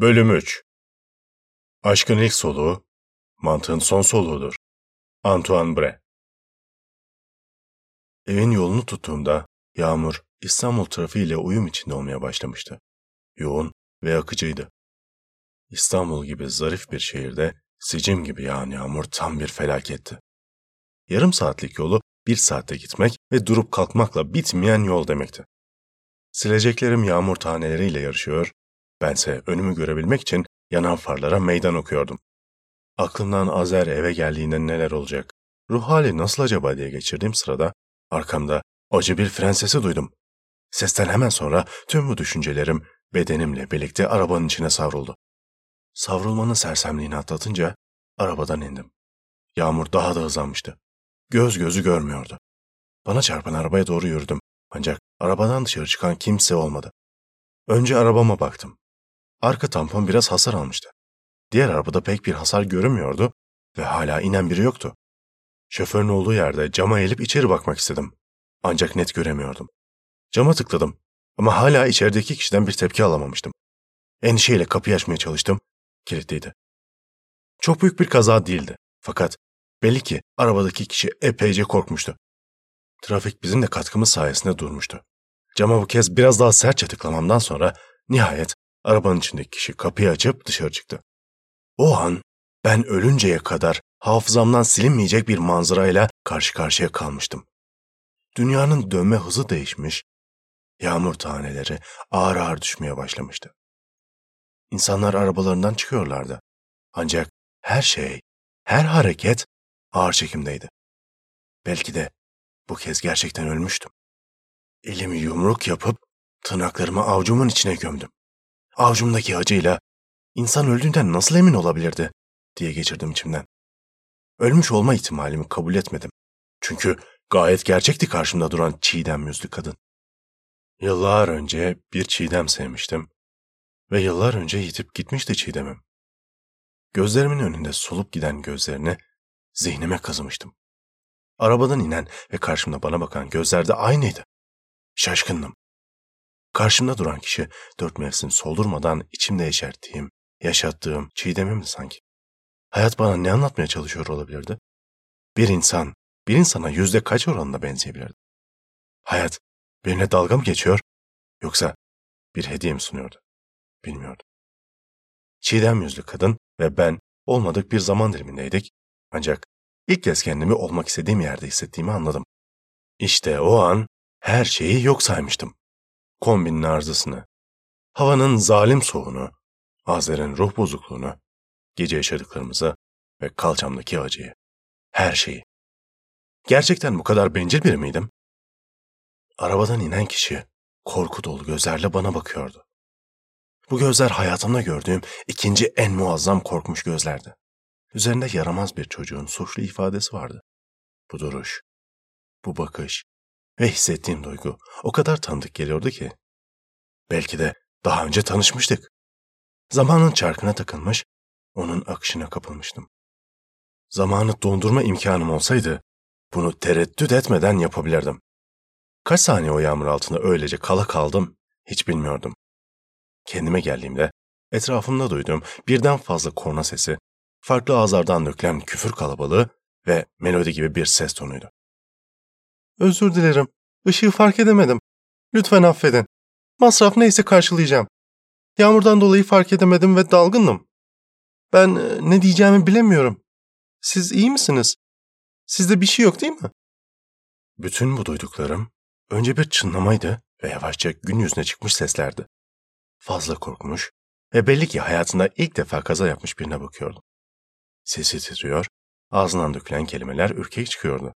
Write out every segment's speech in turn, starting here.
Bölüm 3 Aşkın ilk soluğu, mantığın son soluğudur. Antoine Bre Evin yolunu tuttuğumda yağmur İstanbul trafiğiyle uyum içinde olmaya başlamıştı. Yoğun ve akıcıydı. İstanbul gibi zarif bir şehirde sicim gibi yağan yağmur tam bir felaketti. Yarım saatlik yolu bir saatte gitmek ve durup kalkmakla bitmeyen yol demekti. Sileceklerim yağmur taneleriyle yarışıyor, bense önümü görebilmek için yanan farlara meydan okuyordum. Aklımdan Azer eve geldiğinde neler olacak, ruh hali nasıl acaba diye geçirdiğim sırada arkamda acı bir fren sesi duydum. Sesten hemen sonra tüm bu düşüncelerim bedenimle birlikte arabanın içine savruldu. Savrulmanın sersemliğini atlatınca arabadan indim. Yağmur daha da hızlanmıştı. Göz gözü görmüyordu. Bana çarpan arabaya doğru yürüdüm. Ancak arabadan dışarı çıkan kimse olmadı. Önce arabama baktım. Arka tampon biraz hasar almıştı. Diğer arabada pek bir hasar görünmüyordu ve hala inen biri yoktu. Şoförün olduğu yerde cama eğilip içeri bakmak istedim. Ancak net göremiyordum. Cama tıkladım ama hala içerideki kişiden bir tepki alamamıştım. Endişeyle kapıyı açmaya çalıştım. Kilitliydi. Çok büyük bir kaza değildi. Fakat belli ki arabadaki kişi epeyce korkmuştu. Trafik bizim de katkımız sayesinde durmuştu. Cama bu kez biraz daha sertçe tıklamamdan sonra nihayet arabanın içindeki kişi kapıyı açıp dışarı çıktı. O an ben ölünceye kadar hafızamdan silinmeyecek bir manzarayla karşı karşıya kalmıştım. Dünyanın dönme hızı değişmiş, yağmur taneleri ağır ağır düşmeye başlamıştı. İnsanlar arabalarından çıkıyorlardı. Ancak her şey, her hareket ağır çekimdeydi. Belki de bu kez gerçekten ölmüştüm. Elimi yumruk yapıp tırnaklarımı avcumun içine gömdüm. Avcumdaki acıyla insan öldüğünden nasıl emin olabilirdi diye geçirdim içimden. Ölmüş olma ihtimalimi kabul etmedim. Çünkü gayet gerçekti karşımda duran çiğdem yüzlü kadın. Yıllar önce bir çiğdem sevmiştim ve yıllar önce yitip gitmişti çiğdemim. Gözlerimin önünde solup giden gözlerini zihnime kazımıştım. Arabadan inen ve karşımda bana bakan gözler de aynıydı. Şaşkındım. Karşımda duran kişi dört mevsim soldurmadan içimde yeşerttiğim, yaşattığım çiğdemim sanki. Hayat bana ne anlatmaya çalışıyor olabilirdi? Bir insan, bir insana yüzde kaç oranında benzeyebilirdi? Hayat benimle dalga mı geçiyor yoksa bir hediye mi sunuyordu? Bilmiyordum. Çiğdem yüzlü kadın ve ben olmadık bir zaman dilimindeydik ancak ilk kez kendimi olmak istediğim yerde hissettiğimi anladım. İşte o an her şeyi yok saymıştım. Kombinin arızasını, havanın zalim soğuğunu, Azer'in ruh bozukluğunu, gece yaşadıklarımızı ve kalçamdaki acıyı. Her şeyi. Gerçekten bu kadar bencil biri miydim? Arabadan inen kişi korku dolu gözlerle bana bakıyordu. Bu gözler hayatımda gördüğüm ikinci en muazzam korkmuş gözlerdi. Üzerinde yaramaz bir çocuğun suçlu ifadesi vardı. Bu duruş, bu bakış ve hissettiğim duygu o kadar tanıdık geliyordu ki. Belki de daha önce tanışmıştık. Zamanın çarkına takılmış, onun akışına kapılmıştım. Zamanı dondurma imkanım olsaydı, bunu tereddüt etmeden yapabilirdim. Kaç saniye o yağmur altında öylece kala kaldım, hiç bilmiyordum. Kendime geldiğimde etrafımda duyduğum birden fazla korna sesi, farklı ağızlardan dökülen küfür kalabalığı ve melodi gibi bir ses tonuydu. Özür dilerim, ışığı fark edemedim. Lütfen affedin. Masraf neyse karşılayacağım. Yağmurdan dolayı fark edemedim ve dalgındım. Ben e, ne diyeceğimi bilemiyorum. Siz iyi misiniz? Sizde bir şey yok değil mi? Bütün bu duyduklarım önce bir çınlamaydı ve yavaşça gün yüzüne çıkmış seslerdi. Fazla korkmuş ve belli ki hayatında ilk defa kaza yapmış birine bakıyordum. Sesi titriyor, ağzından dökülen kelimeler ürkek çıkıyordu.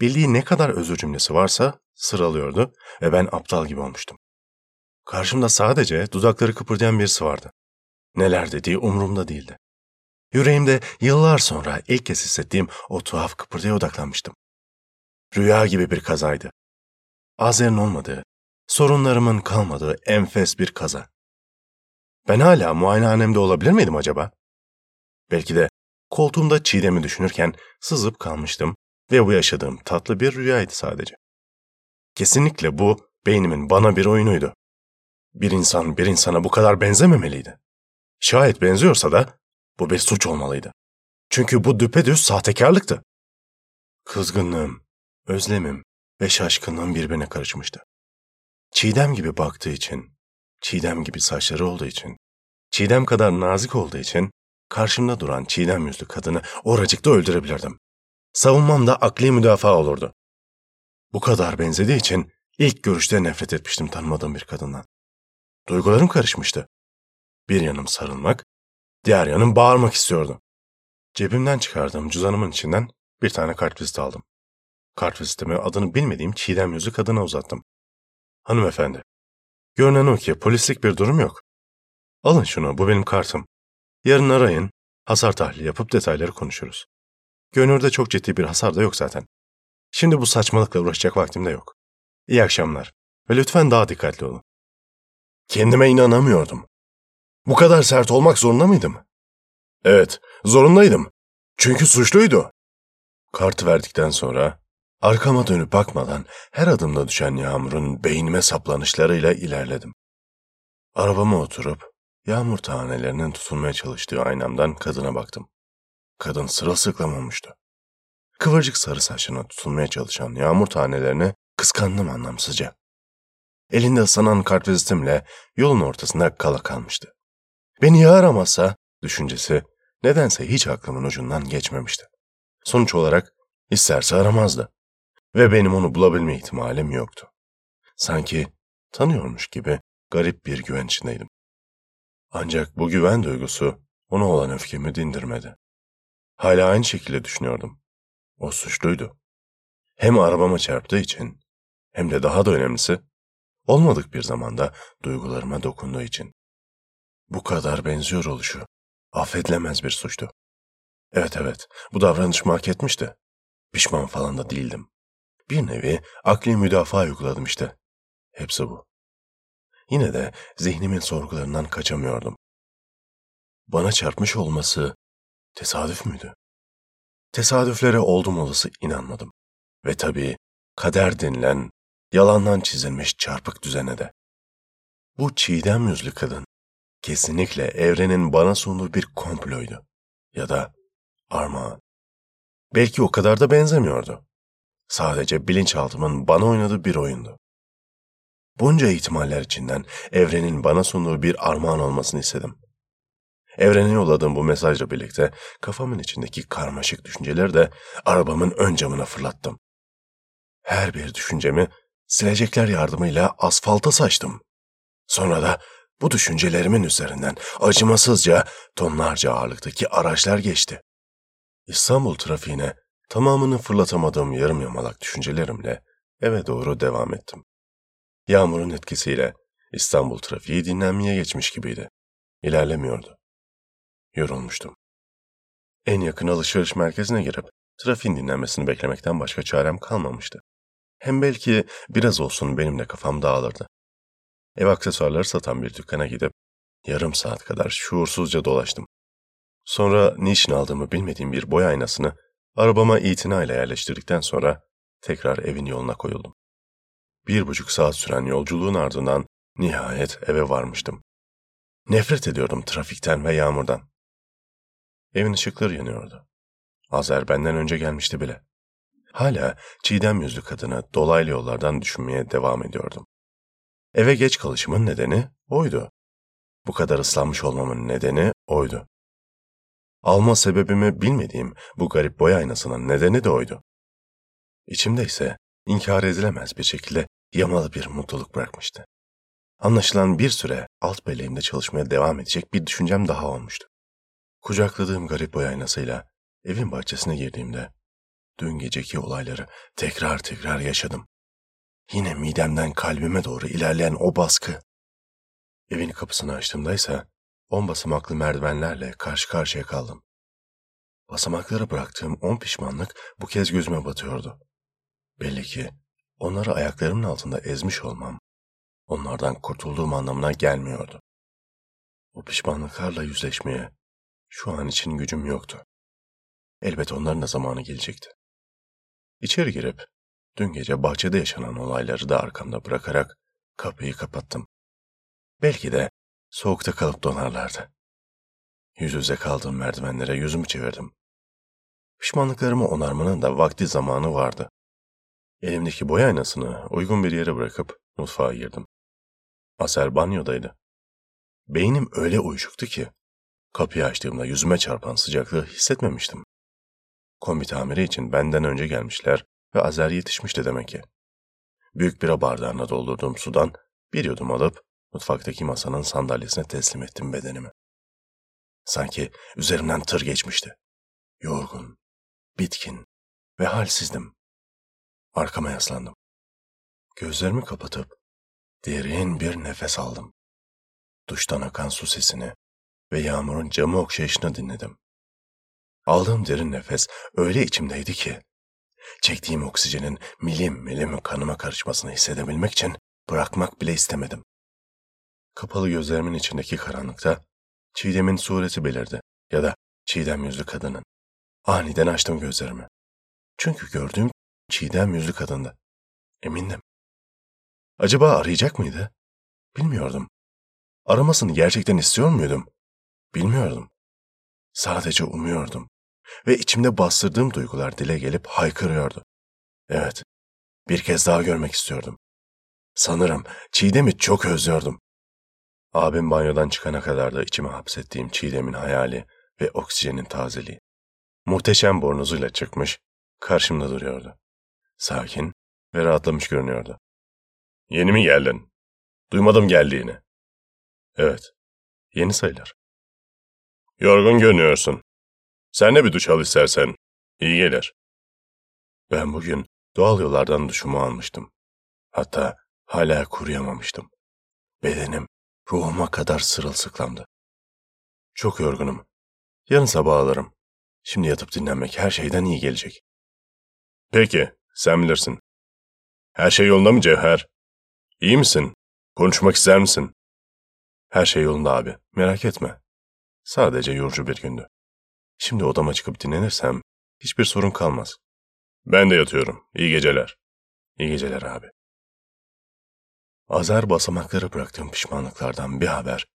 Bildiği ne kadar özür cümlesi varsa sıralıyordu ve ben aptal gibi olmuştum. Karşımda sadece dudakları kıpırdayan birisi vardı. Neler dediği umurumda değildi. Yüreğimde yıllar sonra ilk kez hissettiğim o tuhaf kıpırdaya odaklanmıştım. Rüya gibi bir kazaydı. Azer'in olmadığı, sorunlarımın kalmadığı enfes bir kaza. Ben hala muayenehanemde olabilir miydim acaba? Belki de koltuğumda Çiğdem'i düşünürken sızıp kalmıştım ve bu yaşadığım tatlı bir rüyaydı sadece. Kesinlikle bu beynimin bana bir oyunuydu. Bir insan bir insana bu kadar benzememeliydi. Şayet benziyorsa da bu bir suç olmalıydı. Çünkü bu düpedüz sahtekarlıktı. Kızgınlığım, özlemim ve şaşkınlığım birbirine karışmıştı. Çiğdem gibi baktığı için, Çiğdem gibi saçları olduğu için, Çiğdem kadar nazik olduğu için karşımda duran Çiğdem yüzlü kadını oracıkta öldürebilirdim. Savunmam da akli müdafaa olurdu. Bu kadar benzediği için ilk görüşte nefret etmiştim tanımadığım bir kadından. Duygularım karışmıştı. Bir yanım sarılmak, diğer yanım bağırmak istiyordu. Cebimden çıkardığım cüzdanımın içinden bir tane kartvizit aldım. Kartvizitimi adını bilmediğim Çiğdem yüzlü kadına uzattım. Hanımefendi, görünen o ki polislik bir durum yok. Alın şunu, bu benim kartım. Yarın arayın, hasar tahlili yapıp detayları konuşuruz. Görünürde çok ciddi bir hasar da yok zaten. Şimdi bu saçmalıkla uğraşacak vaktim de yok. İyi akşamlar ve lütfen daha dikkatli olun. Kendime inanamıyordum. Bu kadar sert olmak zorunda mıydım? Evet, zorundaydım. Çünkü suçluydu. Kartı verdikten sonra arkama dönüp bakmadan her adımda düşen yağmurun beynime saplanışlarıyla ilerledim. Arabama oturup yağmur tanelerinin tutulmaya çalıştığı aynamdan kadına baktım. Kadın sırılsıklam olmuştu. Kıvırcık sarı saçına tutulmaya çalışan yağmur tanelerini kıskandım anlamsızca. Elinde ıslanan kartvizitimle yolun ortasında kala kalmıştı. Beni ya düşüncesi nedense hiç aklımın ucundan geçmemişti. Sonuç olarak isterse aramazdı. Ve benim onu bulabilme ihtimalim yoktu. Sanki tanıyormuş gibi garip bir güven içindeydim. Ancak bu güven duygusu ona olan öfkemi dindirmedi. Hala aynı şekilde düşünüyordum. O suçluydu. Hem arabama çarptığı için hem de daha da önemlisi olmadık bir zamanda duygularıma dokunduğu için. Bu kadar benziyor oluşu affedilemez bir suçtu. Evet evet bu davranışımı hak etmişti. Pişman falan da değildim. Bir nevi akli müdafaa uyguladım işte. Hepsi bu. Yine de zihnimin sorgularından kaçamıyordum. Bana çarpmış olması tesadüf müydü? Tesadüflere oldum olası inanmadım. Ve tabii kader denilen yalandan çizilmiş çarpık düzene de. Bu çiğdem yüzlü kadın kesinlikle evrenin bana sunduğu bir komploydu. Ya da armağan. Belki o kadar da benzemiyordu. Sadece bilinçaltımın bana oynadığı bir oyundu. Bunca ihtimaller içinden evrenin bana sunduğu bir armağan olmasını istedim. Evrene yolladığım bu mesajla birlikte kafamın içindeki karmaşık düşünceleri de arabamın ön camına fırlattım. Her bir düşüncemi silecekler yardımıyla asfalta saçtım. Sonra da bu düşüncelerimin üzerinden acımasızca tonlarca ağırlıktaki araçlar geçti. İstanbul trafiğine tamamını fırlatamadığım yarım yamalak düşüncelerimle eve doğru devam ettim. Yağmurun etkisiyle İstanbul trafiği dinlenmeye geçmiş gibiydi. İlerlemiyordu. Yorulmuştum. En yakın alışveriş merkezine girip trafiğin dinlenmesini beklemekten başka çarem kalmamıştı. Hem belki biraz olsun benim de kafam dağılırdı. Ev aksesuarları satan bir dükkana gidip yarım saat kadar şuursuzca dolaştım. Sonra niçin aldığımı bilmediğim bir boy aynasını arabama itinayla yerleştirdikten sonra tekrar evin yoluna koyuldum. Bir buçuk saat süren yolculuğun ardından nihayet eve varmıştım. Nefret ediyordum trafikten ve yağmurdan. Evin ışıkları yanıyordu. Azer benden önce gelmişti bile. Hala çiğdem yüzlü kadını dolaylı yollardan düşünmeye devam ediyordum. Eve geç kalışımın nedeni oydu. Bu kadar ıslanmış olmamın nedeni oydu. Alma sebebimi bilmediğim bu garip boy aynasının nedeni de oydu. İçimde ise inkar edilemez bir şekilde yamalı bir mutluluk bırakmıştı. Anlaşılan bir süre alt beleğimde çalışmaya devam edecek bir düşüncem daha olmuştu. Kucakladığım garip boy aynasıyla evin bahçesine girdiğimde dün geceki olayları tekrar tekrar yaşadım. Yine midemden kalbime doğru ilerleyen o baskı. Evin kapısını açtığımda ise on basamaklı merdivenlerle karşı karşıya kaldım. Basamaklara bıraktığım on pişmanlık bu kez gözüme batıyordu. Belli ki onları ayaklarımın altında ezmiş olmam, onlardan kurtulduğum anlamına gelmiyordu. O pişmanlıklarla yüzleşmeye şu an için gücüm yoktu. Elbet onların da zamanı gelecekti. İçeri girip dün gece bahçede yaşanan olayları da arkamda bırakarak kapıyı kapattım. Belki de soğukta kalıp donarlardı. Yüz yüze kaldığım merdivenlere yüzümü çevirdim. Pişmanlıklarımı onarmanın da vakti zamanı vardı. Elimdeki boy aynasını uygun bir yere bırakıp mutfağa girdim. Aser banyodaydı. Beynim öyle uyuşuktu ki kapıyı açtığımda yüzüme çarpan sıcaklığı hissetmemiştim. Kombi tamiri için benden önce gelmişler ve Azer yetişmişti demek ki. Büyük bira bardağına doldurduğum sudan bir yudum alıp mutfaktaki masanın sandalyesine teslim ettim bedenimi. Sanki üzerimden tır geçmişti. Yorgun, bitkin ve halsizdim. Arkama yaslandım. Gözlerimi kapatıp derin bir nefes aldım. Duştan akan su sesini ve yağmurun camı okşayışını dinledim. Aldığım derin nefes öyle içimdeydi ki, çektiğim oksijenin milim milim kanıma karışmasını hissedebilmek için bırakmak bile istemedim. Kapalı gözlerimin içindeki karanlıkta Çiğdem'in sureti belirdi ya da Çiğdem yüzlü kadının. Aniden açtım gözlerimi. Çünkü gördüğüm Çiğdem yüzlü kadındı. Emindim. Acaba arayacak mıydı? Bilmiyordum. Aramasını gerçekten istiyor muydum? Bilmiyordum. Sadece umuyordum. Ve içimde bastırdığım duygular dile gelip haykırıyordu. Evet, bir kez daha görmek istiyordum. Sanırım Çiğdem'i çok özlüyordum. Abim banyodan çıkana kadar da içime hapsettiğim Çiğdem'in hayali ve oksijenin tazeliği. Muhteşem bornozuyla çıkmış, karşımda duruyordu. Sakin ve rahatlamış görünüyordu. Yeni mi geldin? Duymadım geldiğini. Evet, yeni sayılır. Yorgun görünüyorsun. Sen de bir duş al istersen. İyi gelir. Ben bugün doğal yollardan duşumu almıştım. Hatta hala kuruyamamıştım. Bedenim ruhuma kadar sırılsıklamdı. Çok yorgunum. Yarın sabah alırım. Şimdi yatıp dinlenmek her şeyden iyi gelecek. Peki, sen bilirsin. Her şey yolunda mı Cevher? İyi misin? Konuşmak ister misin? Her şey yolunda abi, merak etme. Sadece yorucu bir gündü. Şimdi odama çıkıp dinlenirsem hiçbir sorun kalmaz. Ben de yatıyorum. İyi geceler. İyi geceler abi. Azar basamakları bıraktığım pişmanlıklardan bir haber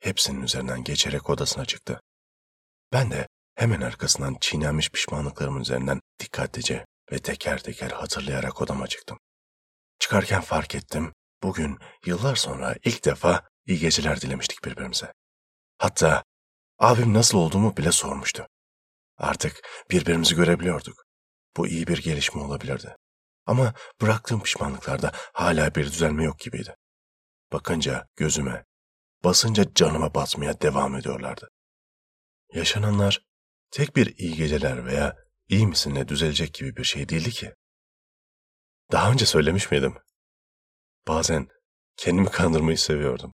hepsinin üzerinden geçerek odasına çıktı. Ben de hemen arkasından çiğnenmiş pişmanlıklarımın üzerinden dikkatlice ve teker teker hatırlayarak odama çıktım. Çıkarken fark ettim, bugün yıllar sonra ilk defa iyi geceler dilemiştik birbirimize. Hatta abim nasıl olduğumu bile sormuştu. Artık birbirimizi görebiliyorduk. Bu iyi bir gelişme olabilirdi. Ama bıraktığım pişmanlıklarda hala bir düzelme yok gibiydi. Bakınca gözüme, basınca canıma batmaya devam ediyorlardı. Yaşananlar tek bir iyi geceler veya iyi misinle düzelecek gibi bir şey değildi ki. Daha önce söylemiş miydim? Bazen kendimi kandırmayı seviyordum.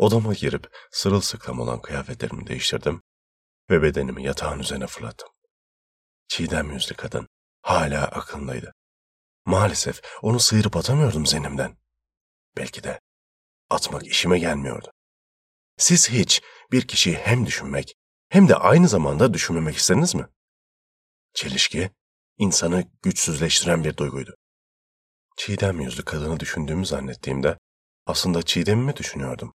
Odama girip sırılsıklam olan kıyafetlerimi değiştirdim ve bedenimi yatağın üzerine fırlattım. Çiğdem yüzlü kadın hala aklımdaydı. Maalesef onu sıyırıp atamıyordum zihnimden. Belki de atmak işime gelmiyordu. Siz hiç bir kişiyi hem düşünmek hem de aynı zamanda düşünmemek istediniz mi? Çelişki, insanı güçsüzleştiren bir duyguydu. Çiğdem yüzlü kadını düşündüğümü zannettiğimde aslında Çiğdem'imi düşünüyordum.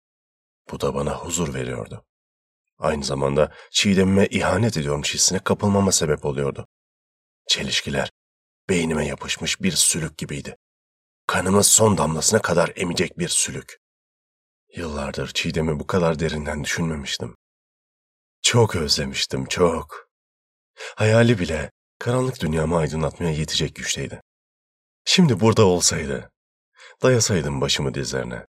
Bu da bana huzur veriyordu. Aynı zamanda Çiğdem'ime ihanet ediyormuş hissine kapılmama sebep oluyordu. Çelişkiler beynime yapışmış bir sülük gibiydi. Kanımın son damlasına kadar emecek bir sülük. Yıllardır Çiğdem'i bu kadar derinden düşünmemiştim. Çok özlemiştim, çok. Hayali bile karanlık dünyamı aydınlatmaya yetecek güçteydi. Şimdi burada olsaydı, dayasaydım başımı dizlerine.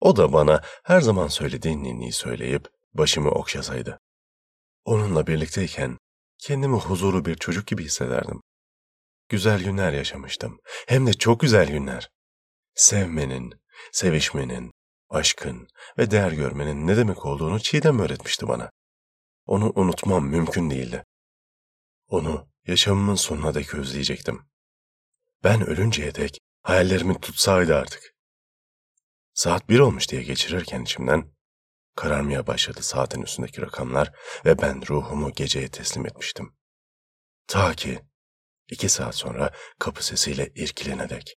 O da bana her zaman söylediğin ninniyi söyleyip başımı okşasaydı. Onunla birlikteyken kendimi huzurlu bir çocuk gibi hissederdim. Güzel günler yaşamıştım. Hem de çok güzel günler. Sevmenin, sevişmenin, aşkın ve değer görmenin ne demek olduğunu Çiğdem öğretmişti bana. Onu unutmam mümkün değildi. Onu yaşamımın sonuna dek özleyecektim. Ben ölünceye dek hayallerimin tutsaydı artık. Saat bir olmuş diye geçirirken içimden kararmaya başladı saatin üstündeki rakamlar ve ben ruhumu geceye teslim etmiştim. Ta ki iki saat sonra kapı sesiyle irkilene dek.